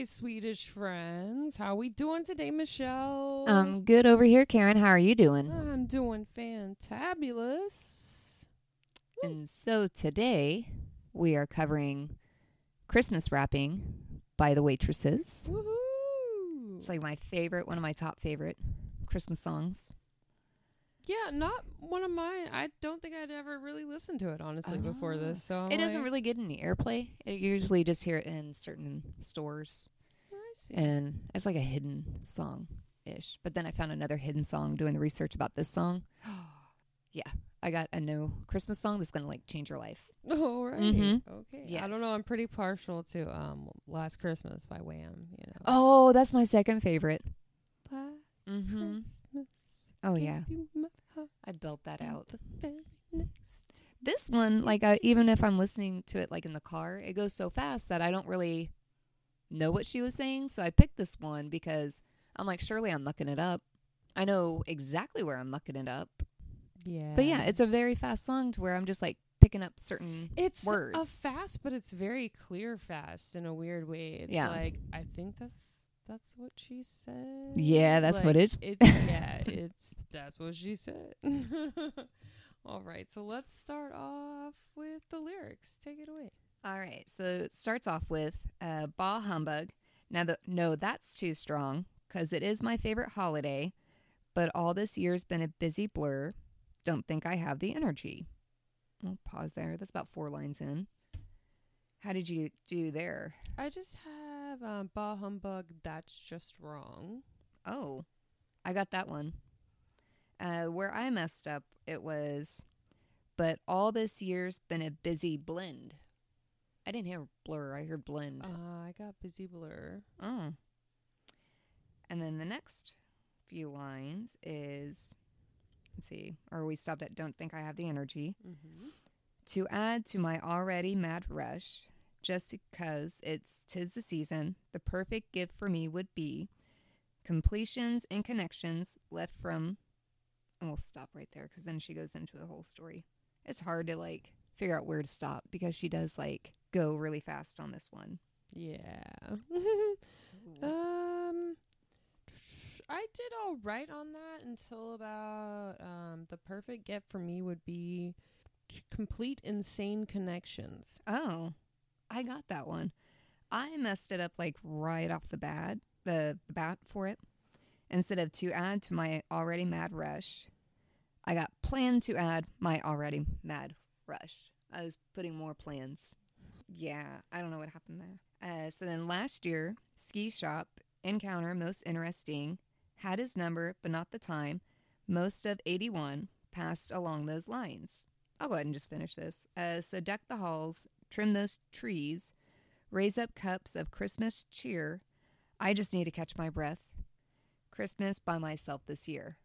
my Swedish friends. How we doing today, Michelle? I'm good over here, Karen. How are you doing? I'm doing fantabulous. And so today we are covering Christmas wrapping by the waitresses. Woohoo! It's like my favorite, one of my top favorite Christmas songs. Yeah, not one of mine. I don't think I'd ever really listened to it honestly before Oh. this. So I'm it doesn't really get any airplay. You usually just hear it in certain stores, I see. and it's like a hidden song ish. But then I found another hidden song doing the research about this song. yeah, I got a new Christmas song that's gonna like change your life. All right. Mhm. Okay. I don't know. I'm pretty partial to um Last Christmas by Wham. You know. Oh, that's my second favorite. Last Mhm. Christmas. Oh yeah, you my I built that out. the very next This one, like, I, even if I'm listening to it like in the car, it goes so fast that I don't really know what she was saying. So I picked this one because I'm like, surely I'm mucking it up. I know exactly where I'm mucking it up. Yeah. But yeah, it's a very fast song to where I'm just like picking up certain. it's a fast, but it's very clear fast in a weird way. It's Yeah. like I think that's that's what she said. Yeah, that's what Like, it- yeah, it's that's what she said. All right, so let's start off with the lyrics. Take it away. All right, so it starts off with uh, "Bah humbug." Now, the, no, that's too strong because it is my favorite holiday, but all this year's been a busy blur. Don't think I have the energy. I'll pause there. That's about four lines in. How did you do there? I just have um, bah humbug. That's just wrong. Oh, I got that one. Uh, where I messed up, it was, but all this year's been a busy blend. I didn't hear blur. I heard blend. Uh, I got busy blur. Oh. And then the next few lines is let's see, or we stopped at don't think I have the energy. Mm-hmm. To add to my already mad rush, just because it's tis the season, the perfect gift for me would be completions and connections left from and we'll stop right there because then she goes into a whole story. It's hard to like figure out where to stop because she does like go really fast on this one. Yeah. Um, I did all right on that until about um the perfect gift for me would be complete insane connections. Oh, I got that one. I messed it up like right off the bat, the, the bat for it. Instead of to add to my already mad rush, I got plan to add my already mad rush. I was putting more plans. Yeah, I don't know what happened there. Uh, so then last year, ski shop encounter most interesting had his number but not the time. Most of 81 passed along those lines. I'll go ahead and just finish this. Uh, so deck the halls, trim those trees, raise up cups of Christmas cheer. I just need to catch my breath. Christmas by myself this year.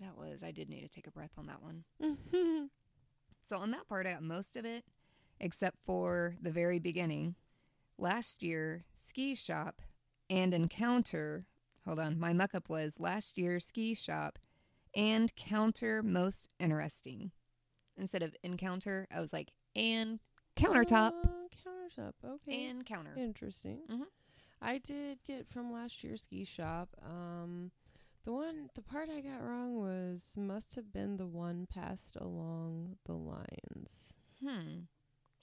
That was, I did need to take a breath on that one. So on that part, I got most of it, except for the very beginning. Last year, ski shop and encounter. Hold on, my muck up was last year ski shop and counter most interesting. Instead of encounter, I was like and countertop Uh, countertop. Okay. and counter. Interesting. Mhm. I did get from last year's ski shop. Um, the one, the part I got wrong was must have been the one passed along the lines. Hmm,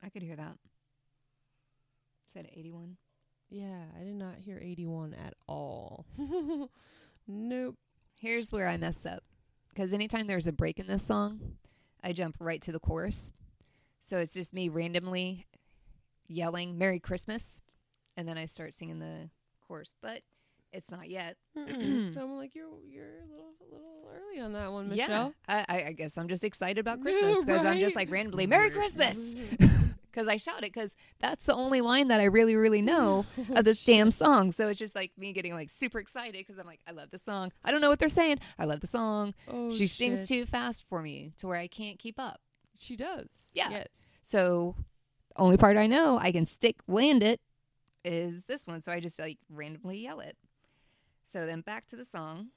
I could hear that. Said eighty-one. Yeah, I did not hear 81 at all. nope. Here's where I mess up. Because anytime there's a break in this song, I jump right to the chorus. So it's just me randomly yelling Merry Christmas. And then I start singing the chorus. But it's not yet. so I'm like, you're you're a little a little early on that one, Michelle. Yeah. I, I- guess I'm just excited about Christmas because I'm just like randomly Merry Christmas. Because I shout it because that's the only line that I really, really know of this damn song. So it's just like me getting like super excited because I'm like, I love the song. I don't know what they're saying. I love the song. Oh, she sings too fast for me to where I can't keep up. She does. Yeah. Yes. So only part I know I can stick land it is this one. So I just like randomly yell it. So then back to the song.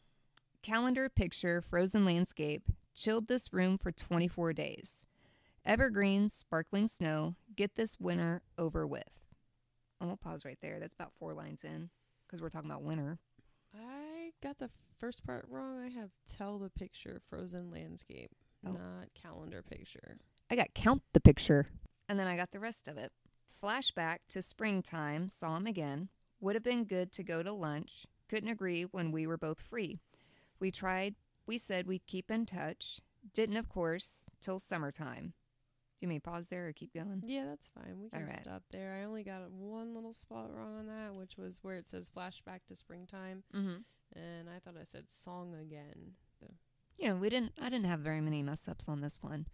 Calendar picture, frozen landscape, chilled this room for 24 days. Evergreen, sparkling snow, get this winter over with. I'm gonna pause right there. That's about four lines in because we're talking about winter. I got the first part wrong. I have tell the picture, frozen landscape, Oh. not calendar picture. I got count the picture. And then I got the rest of it. Flashback to springtime, saw him again. Would have been good to go to lunch. Couldn't agree when we were both free. We tried, we said we'd keep in touch. Didn't, of course, till summertime. Do you mean pause there or keep going? Yeah, that's fine. We can Alright. stop there. I only got one little spot wrong on that, which was where it says flashback to springtime, Mm-hmm. and I thought I said song again. Yeah, we didn't. I didn't have very many mess ups on this one,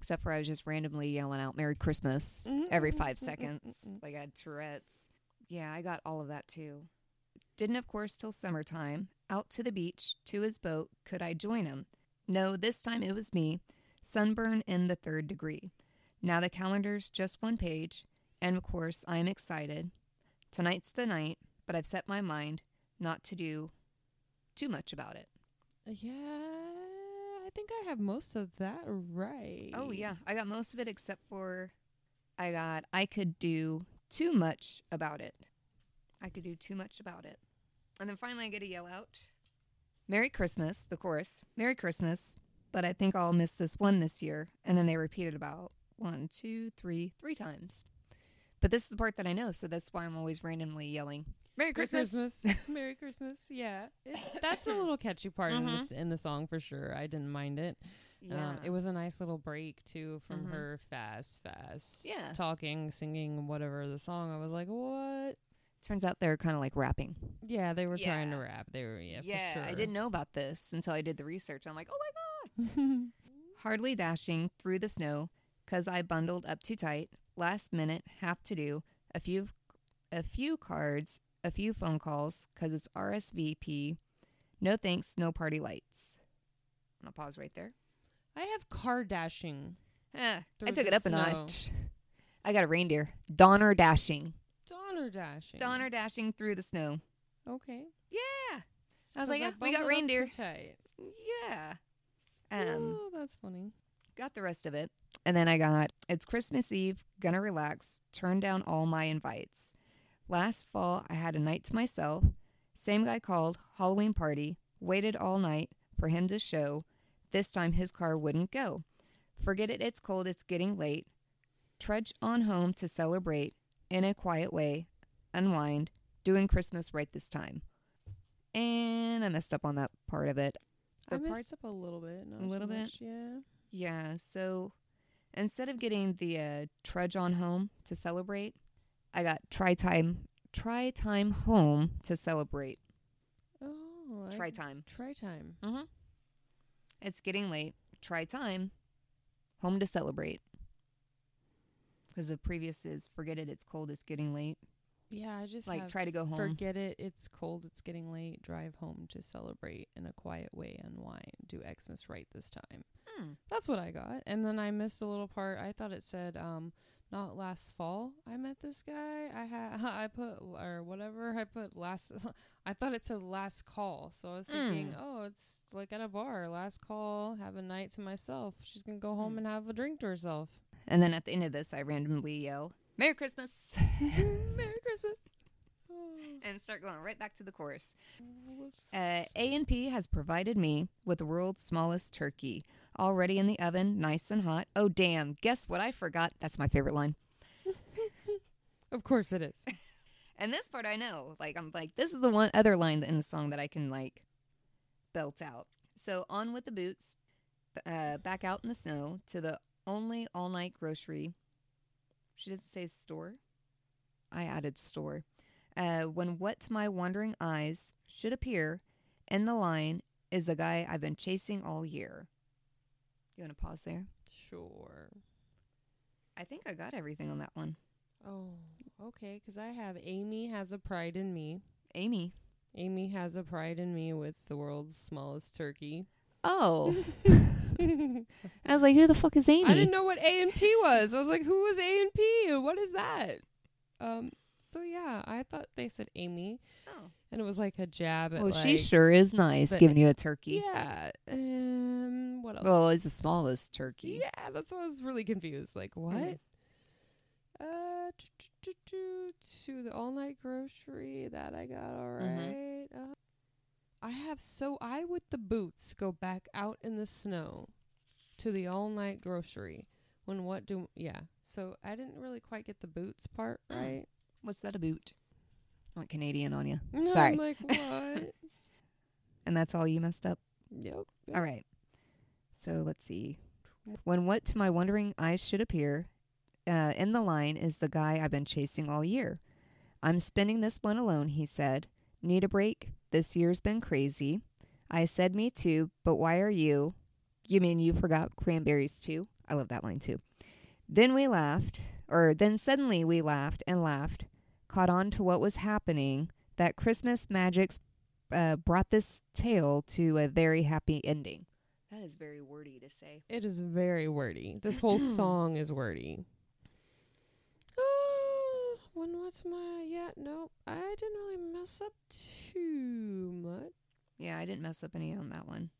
except for I was just randomly yelling out "Merry Christmas" every mm-hmm. five mm-hmm. seconds, mm-hmm. like I had Tourette's. Yeah, I got all of that too. Didn't, of course, till summertime. Out to the beach, to his boat. Could I join him? No, this time it was me. Sunburn in the third degree. Now the calendar's just one page, and of course I'm excited. Tonight's the night, but I've set my mind not to do too much about it. Yeah, I think I have most of that right. Oh yeah, I got most of it except for I got I could do too much about it. I could do too much about it. And then finally I get a yell out. Merry Christmas, the chorus. Merry Christmas, but I think I'll miss this one this year. And then they repeat it about one, two, three, three times. But this is the part that I know, so that's why I'm always randomly yelling. Merry Christmas. Christmas. Merry Christmas. Yeah, it's, that's a little catchy part in, Mhm. the, in the song for sure. I didn't mind it. Yeah. Um, it was a nice little break too from Mhm. her fast, fast, Yeah. talking, singing, whatever the song. I was like, what? Turns out they're kind of like rapping. Yeah, they were trying to rap. They were yeah. yeah, sure. I didn't know about this until I did the research. I'm like, oh my god. hardly dashing through the snow cuz I bundled up too tight. Last minute, have to do a few a few cards, a few phone calls cuz it's RSVP. No thanks, no party lights. I'll pause right there. I have car dashing. Eh, I took it up a notch. I got a reindeer. Donner dashing. Donner dashing. Donner dashing through the snow. Okay. Yeah. I was like, yeah, we got reindeer. tight. Yeah. Um oh, that's funny. got the rest of it. And then I got it's Christmas Eve, gonna relax, turn down all my invites. Last fall, I had a night to myself. Same guy called, Halloween party, waited all night for him to show. This time his car wouldn't go. Forget it, it's cold, it's getting late. Trudge on home to celebrate in a quiet way, unwind, doing Christmas right this time. And I messed up on that part of it. I messed up a little bit. A little too bit? Yeah. Yeah, so instead of getting the uh, trudge on home to celebrate, I got try time try time home to celebrate. Oh. Try time. Try time. Mm-hmm. It's getting late. Try time home to celebrate. Because the previous is forget it. It's cold. It's getting late. Yeah, I just like try to go home. Forget it. It's cold. It's getting late. Drive home to celebrate in a quiet way. Unwind. Do Xmas right this time. Hmm. That's what I got. And then I missed a little part. I thought it said um not last fall I met this guy. I had I put or whatever I put last I thought it said last call. So I was thinking, Mm. "Oh, it's like at a bar, last call, have a night to myself. She's going to go home Mm. and have a drink to herself." And then at the end of this, I randomly yell, "Merry Christmas!" Merry and start going right back to the chorus. whoops. Uh, A&P has provided me with the world's smallest turkey, already in the oven, nice and hot. Oh, damn. Guess what I forgot? That's my favorite line. of course it is. And this part I know. Like, I'm like, this is the one other line in the song that I can, like, belt out. So, on with the boots, uh, back out in the snow to the only all night grocery. She didn't say store. I added store. Uh, when what to my wondering eyes should appear in the line is the guy I've been chasing all year. You want to pause there? Sure. I think I got everything on that one. Oh, okay. Because I have Amy has a pride in me. Amy. Amy has a pride in me with the world's smallest turkey. Oh. I I was like, who the fuck is Amy? I didn't know what A and P was. I was like, who is A and P? What is that? Um. So yeah, I thought they said Amy, Oh. and it was like a jab at Well, like, she sure is nice giving you a turkey. Yeah. Um. What else? Well, it's the smallest turkey. yeah, that's why I was really confused. Like what? Mm. Uh, t- t- t- t- to the all night grocery that I got. All Mhm. Uh, I have so I with the boots go back out in the snow to the all night grocery. When what do yeah? So I didn't really quite get the boots part Mm. right. What's that a boot? I went Canadian on you. No, Sorry. I'm like what? And that's all you messed up? yep. All right. So let's see. When what to my wondering eyes should appear, uh, in the line is the guy I've been chasing all year. I'm spending this one alone, he said. Need a break? This year's been crazy. I said, Me too, but why are you? You mean you forgot cranberries too? I love that line too. Then we laughed, or then suddenly we laughed and laughed, caught on to what was happening, that Christmas magics uh, brought this tale to a very happy ending. That is very wordy to say. It is very wordy. This whole song is wordy. Oh, when what's my yeah? No, I didn't really mess up too much. Yeah, I didn't mess up any on that one.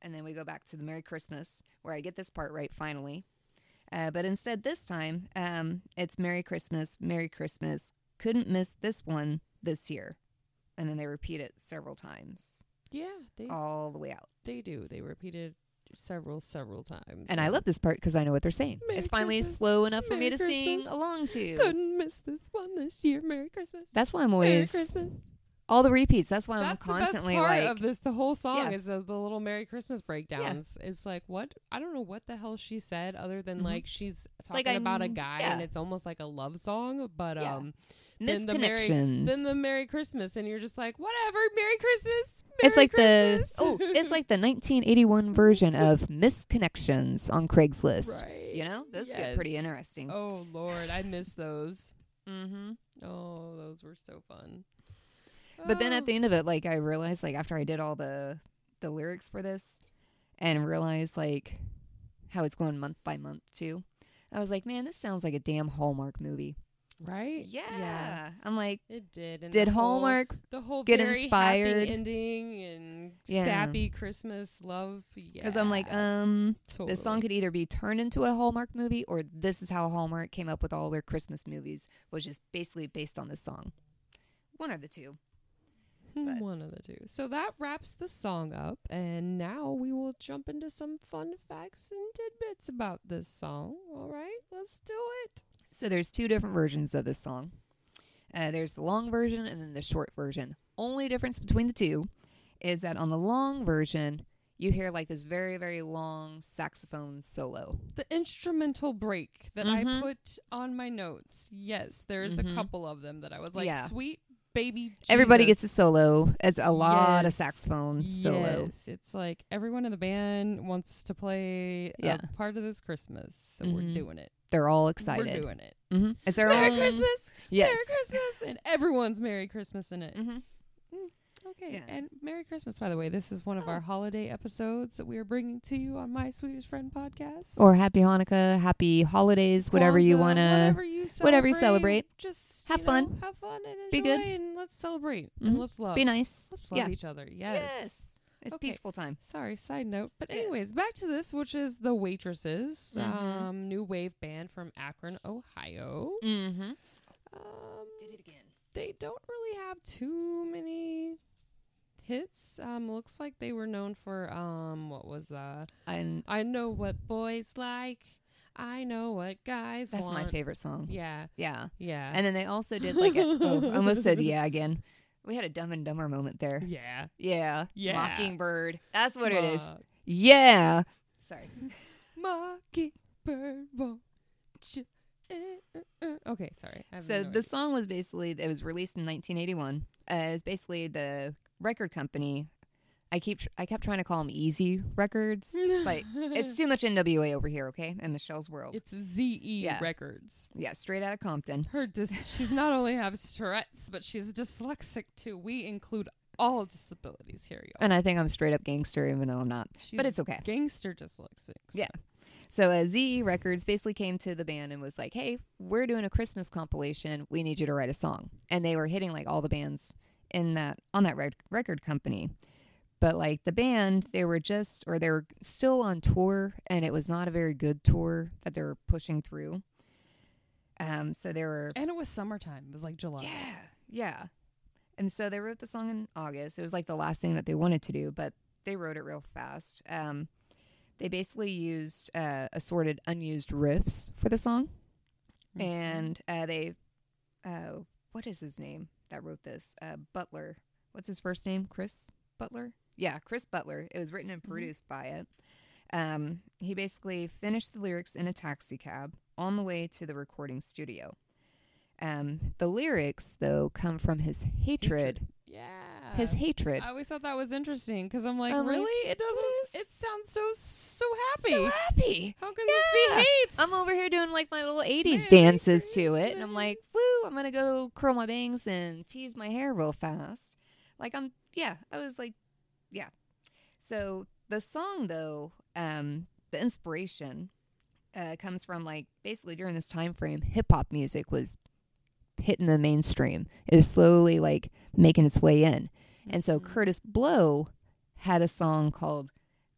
And then we go back to the Merry Christmas, where I get this part right finally. Uh, but instead, this time, um, it's Merry Christmas, Merry Christmas. Couldn't miss this one this year. And then they repeat it several times, Yeah, they all the way out. they do. They repeated several several times. And I love this part because I know what they're saying. Merry it's finally Christmas, slow enough for me Merry to sing along to. Couldn't miss this one this year. Merry Christmas. That's why I'm Merry always Christmas. all the repeats. That's why I'm constantly the best part like, of this. The whole song Yeah. is the little Merry Christmas breakdowns. It's like what I don't know what the hell she said other than Mhm. like she's talking Like, about a guy yeah. and it's almost like a love song. But Yeah. Um, then the Merry- misconnections. then the Merry Christmas and you're just like whatever Merry Christmas. Merry it's like Christmas. the oh, it's like the 1981 version of misconnections on Craigslist. right. You know, those get pretty interesting. Oh Lord, I miss those. Mm-hmm. Oh, those were so fun. But then Oh. at the end of it, like I realized, like after I did all the the lyrics for this, and realized like how it's going month by month too, I was like, man, this sounds like a damn Hallmark movie. Right, Yeah, yeah. I'm like, it did. And did the whole- Hallmark? the whole get very inspired? happy ending and Yeah. sappy Christmas love. Yeah, Because I'm like, um, totally. this song could either be turned into a Hallmark movie, or this is how Hallmark came up with all their Christmas movies, was just basically based on this song. One of the two. but- one of the two. So that wraps the song up, and now we will jump into some fun facts and tidbits about this song. All right, let's do it. So there's two different versions of this song. Uh, there's the long version and then the short version. Only difference between the two is that on the long version, you hear like this very, very long saxophone solo. The instrumental break that Mhm. I put on my notes. Yes, there's Mhm. a couple of them that I was like, Yeah. sweet baby. Everybody gets a solo. It's a lot of Yes. saxophone solo. Yes, it's like everyone in the band wants to play Yeah. a part of this Christmas, so Mhm. we're doing it. They're all excited. We're doing it. hmm It's their Merry own Christmas, Yes. Merry Christmas, and everyone's Merry Christmas in it. hmm Okay, Yeah. and Merry Christmas, by the way. This is one of Oh. our holiday episodes that we are bringing to you on my Swedish Friend podcast. Or happy Hanukkah, happy holidays, whatever you want to. whatever you celebrate, whatever you celebrate. Just Have you know, fun. have fun, and enjoy, Be good. and let's celebrate, Mhm. and let's love. Be nice. Let's love Yeah. each other. Yes. It's Okay. peaceful time. Sorry, side note. But Yes. anyways, back to this, which is the Waitresses, Mhm. um, new wave band from Akron, Ohio. Mm-hmm. Um, Did it again. they don't really have too many hits. Um, looks like they were known for um, what was uh, And I know what boys like. I know what guys that's want. my favorite song. Yeah, Yeah. yeah, And then they also did like a, oh, almost said yeah again. We had a Dumb and Dumber moment there. yeah. Yeah. Yeah. Mockingbird. That's what it is. Mock- Yeah. Sorry. Mockingbird won't you- eh, eh. Okay, sorry. I have So no the idea. song was basically it was released in 1981. Uh, it was basically the record company. I keep tr- I kept trying to call them Easy Records, but it's too much NWA over here. Okay, in Michelle's world. It's ZE Yeah. Records. yeah, straight out of Compton. Her dis- she's not only has Tourette's, but she's dyslexic too. We include all disabilities here, y'all. And I think I'm straight up gangster, even though I'm not. She's but it's okay. gangster dyslexic. Yeah. So uh, ZE Records basically came to the band and was like, "Hey, we're doing a Christmas compilation. We need you to write a song." And they were hitting like all the bands in that on that rec- record company. But like the band, they were just or they were still on tour, and it was not a very good tour that they were pushing through. Um, so they were And it was summertime. It was like July. yeah, yeah. And so they wrote the song in August. It was like the last thing that they wanted to do, but they wrote it real fast. Um, they basically used uh, assorted unused riffs for the song, Mhm. and uh, they, uh, what is his name that wrote this? Uh, Butler. What's his first name? Chris Butler. Yeah, Chris Butler. It was written and Mhm. produced by it. Um, he basically finished the lyrics in a taxi cab on the way to the recording studio. Um, the lyrics, though, come from his hatred. yeah. His hatred. I always thought that was interesting because I'm like, really? it doesn't. yes. It sounds so so happy. So happy. How can this be Yeah. hates? I'm over here doing like my little 80s Merry dances to it. And I'm like, woo, I'm going to go curl my bangs and tease my hair real fast. Like, I'm, yeah, I was like, yeah. So the song, though, um, the inspiration uh, comes from like basically during this time frame, hip hop music was hitting the mainstream. It was slowly like making its way in. And so Mhm. Kurtis Blow had a song called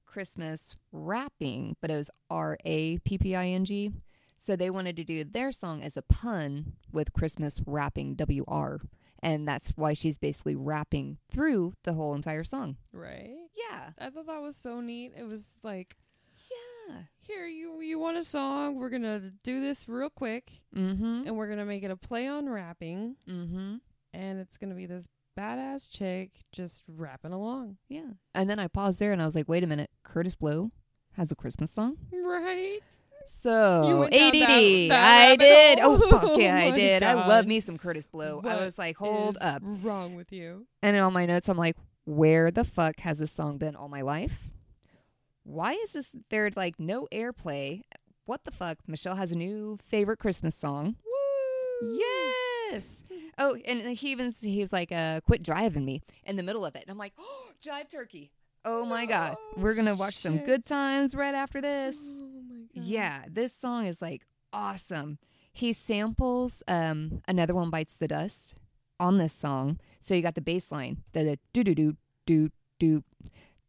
Christmas Rapping, but it was R A P P I N G. So they wanted to do their song as a pun with Christmas Wrapping W R. And that's why she's basically rapping through the whole entire song. right. Yeah. I thought that was so neat. It was like, Yeah. here you you want a song? We're gonna do this real quick, Mm hmm. and we're gonna make it a play on rapping, Mm hmm. and it's gonna be this badass chick just rapping along. Yeah. And then I paused there and I was like, wait a minute. Kurtis Blow has a Christmas song? Right. So ADD, that- that I did. hole. Oh fuck yeah, Oh I my did. I love me some Kurtis Blow. I was like, hold is up. Wrong with you? And in all my notes, I'm like, where the fuck has this song been all my life? Why is this there like no airplay? What the fuck? Michelle has a new favorite Christmas song. Woo! Yes. Oh, and he even he was like, uh, "Quit driving me" in the middle of it, and I'm like, "Oh, jive turkey!" Oh my god, Oh, we're gonna watch some good times right after this. God. Yeah, this song is like awesome. He samples um another one bites the dust on this song. So you got the bass line, the do do do do do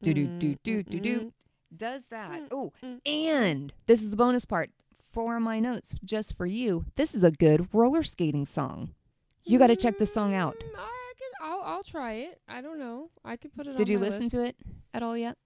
do do do do do do does that. Oh, and this is the bonus part for my notes just for you. This is a good roller skating song. You got to check this song out. Mm, I could, I'll, I'll try it. I don't know. I could put it. On. Did on you my listen list. to it at all yet?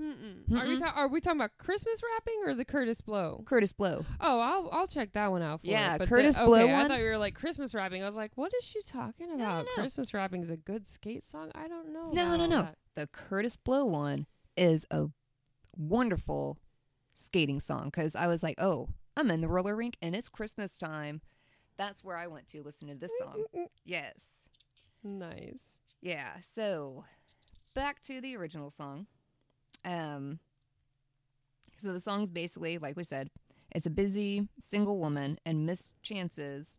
Mm-mm. Are we ta- are we talking about Christmas wrapping or the Kurtis Blow? Kurtis Blow. Oh, I'll I'll check that one out. For you. Yeah, it. But Kurtis the, Blow okay, I one. thought you were like Christmas wrapping. I was like, what is she talking about? no. Christmas wrapping is a good skate song. I don't know. No, about no, all no. that. The Kurtis Blow one is a wonderful skating song because I was like, oh, I'm in the roller rink and it's Christmas time. That's where I went to listen to this song. Yes. Nice. Yeah. So back to the original song. Um, so the song's basically, like we said, it's a busy single woman and missed chances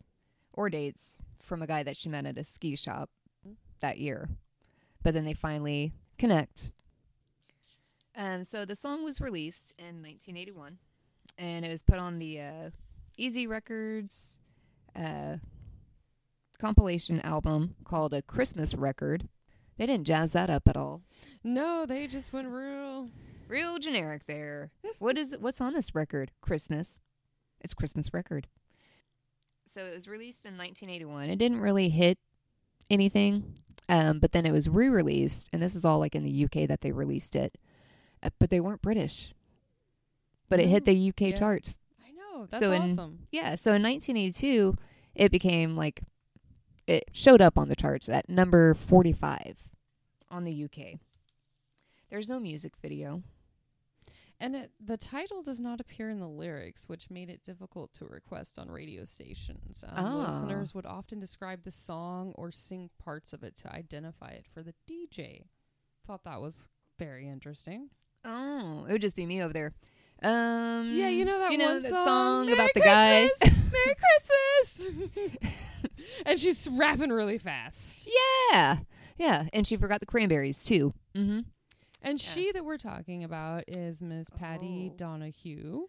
or dates from a guy that she met at a ski shop that year. But then they finally connect. Um, so the song was released in 1981, and it was put on the uh, Easy Records uh, compilation album called A Christmas Record. They didn't jazz that up at all. No, they just went real. Real generic there. what is what's on this record? Christmas. It's Christmas record. So it was released in 1981. It didn't really hit anything, um, but then it was re-released, and this is all like in the UK that they released it. Uh, but they weren't British. But it hit the UK Yeah. charts. I know. That's So in- awesome. Yeah, so in 1982, it became like it showed up on the charts at number 45 on the UK. There's no music video. And it, the title does not appear in the lyrics, which made it difficult to request on radio stations. Um, Ah. Listeners would often describe the song or sing parts of it to identify it for the DJ. Thought that was very interesting. Oh, it would just be me over there. Um, Yeah, you know that you know one that song, song about the guy. Merry Christmas! and she's rapping really fast. yeah, yeah, and she forgot the cranberries too. Mm-hmm. And Yeah. she that we're talking about is Miss Patty Oh. Donahue.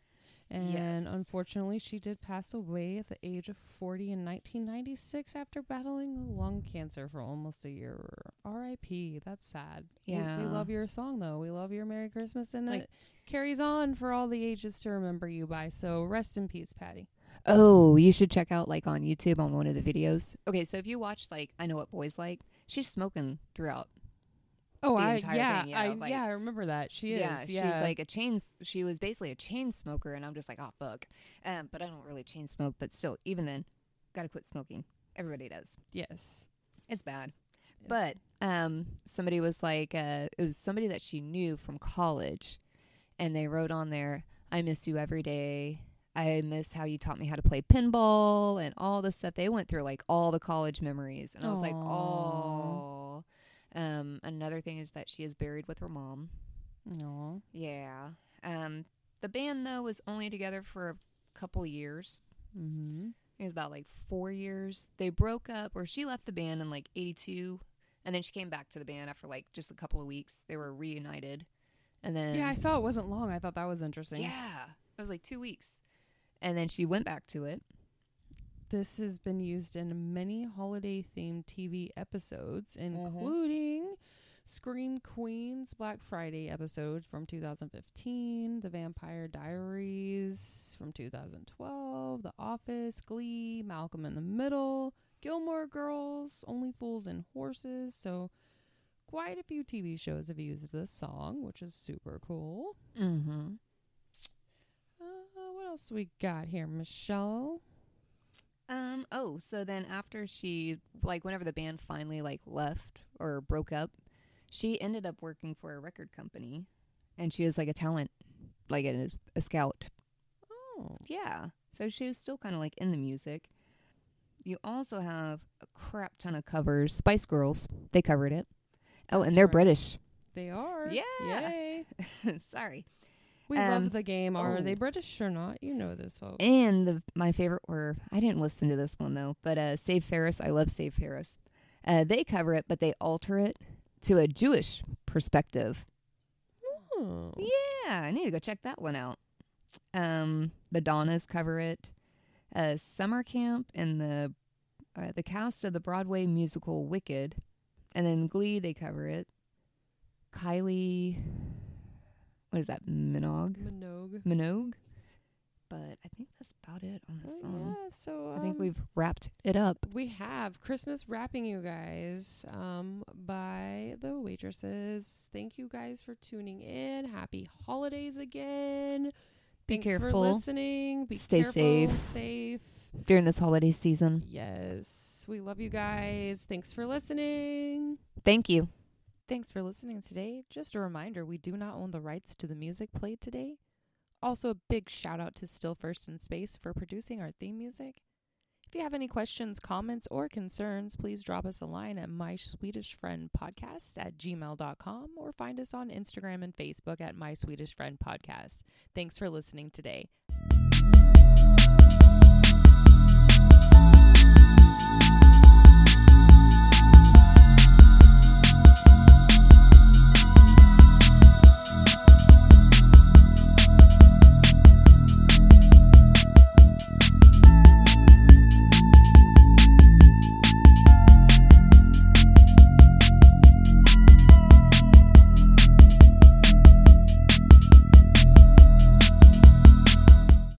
And Yes. unfortunately, she did pass away at the age of 40 in 1996 after battling lung cancer for almost a year. R.I.P. That's sad. We- We, love your song, though. We love your Merry Christmas, and Like- it carries on for all the ages to remember you by. So rest in peace, Patty. Oh, you should check out like on YouTube on one of the videos. Okay, so if you watch like I know what boys like, she's smoking throughout. Oh, the I entire yeah, thing, you know, I like- yeah, I remember that. She is. yeah, Yeah, she's like a chain. She was basically a chain smoker, and I'm just like, oh fuck. Um, but I don't really chain smoke, but still, even then, gotta quit smoking. Everybody does. yes. It's bad. Yeah. But um, somebody was like, uh, it was somebody that she knew from college, and they wrote on there, "I miss you every day. I miss how you taught me how to play pinball and all this stuff." They went through like all the college memories, and I was like, "Oh." Um, another thing is that she is buried with her mom. No. Yeah. Um, the band though was only together for a couple years. Mm-hmm. It was about like four years. They broke up, or she left the band in like '82, and then she came back to the band after like just a couple of weeks. They were reunited, and then Yeah, I saw it wasn't long. I thought that was interesting. yeah, it was like two weeks, and then she went back to it. This has been used in many holiday themed TV episodes, Mm-hmm. including Scream Queen's Black Friday episode from 2015, The Vampire Diaries from 2012, The Office, Glee, Malcolm in the Middle, Gilmore Girls, Only Fools and Horses. So, quite a few TV shows have used this song, which is super cool. Mm-hmm. Uh, what else we got here, Michelle? Um. Oh, so then after she like whenever the band finally like left or broke up, she ended up working for a record company, and she was like a talent, like a, a scout. Oh, Yeah. So she was still kind of like in the music. You also have a crap ton of covers. Spice Girls, they covered it. Oh, That's and they're right. British. they are. Yeah. Yay. Sorry. We Um, love the game. Are they oh. British or not? You know this, folks. And the my favorite were I didn't listen to this one though, but uh Save Ferris, I love Save Ferris. Uh they cover it, but they alter it to a Jewish perspective. Oh. Yeah, I need to go check that one out. Um, the Donnas cover it. Uh, Summer Camp and the uh, the cast of the Broadway musical Wicked, and then Glee they cover it. Kylie, what is that? Minogue, Minogue. Minogue. But I think that's about it on this Oh, song. yeah, so I think um, we've wrapped it up. we have Christmas wrapping you guys um by the waitresses. Thank you guys for tuning in. Happy holidays again. Be Thanks for careful. listening. Be Stay careful, safe. Safe. during this holiday season. Yes. We love you guys. Thanks for listening. Thank you. Thanks for listening today. Just a reminder we do not own the rights to the music played today. Also, a big shout out to Still First in Space for producing our theme music. If you have any questions, comments, or concerns, please drop us a line at my Swedish Friend Podcast at gmail.com or find us on Instagram and Facebook at My Swedish Friend Podcast. Thanks for listening today.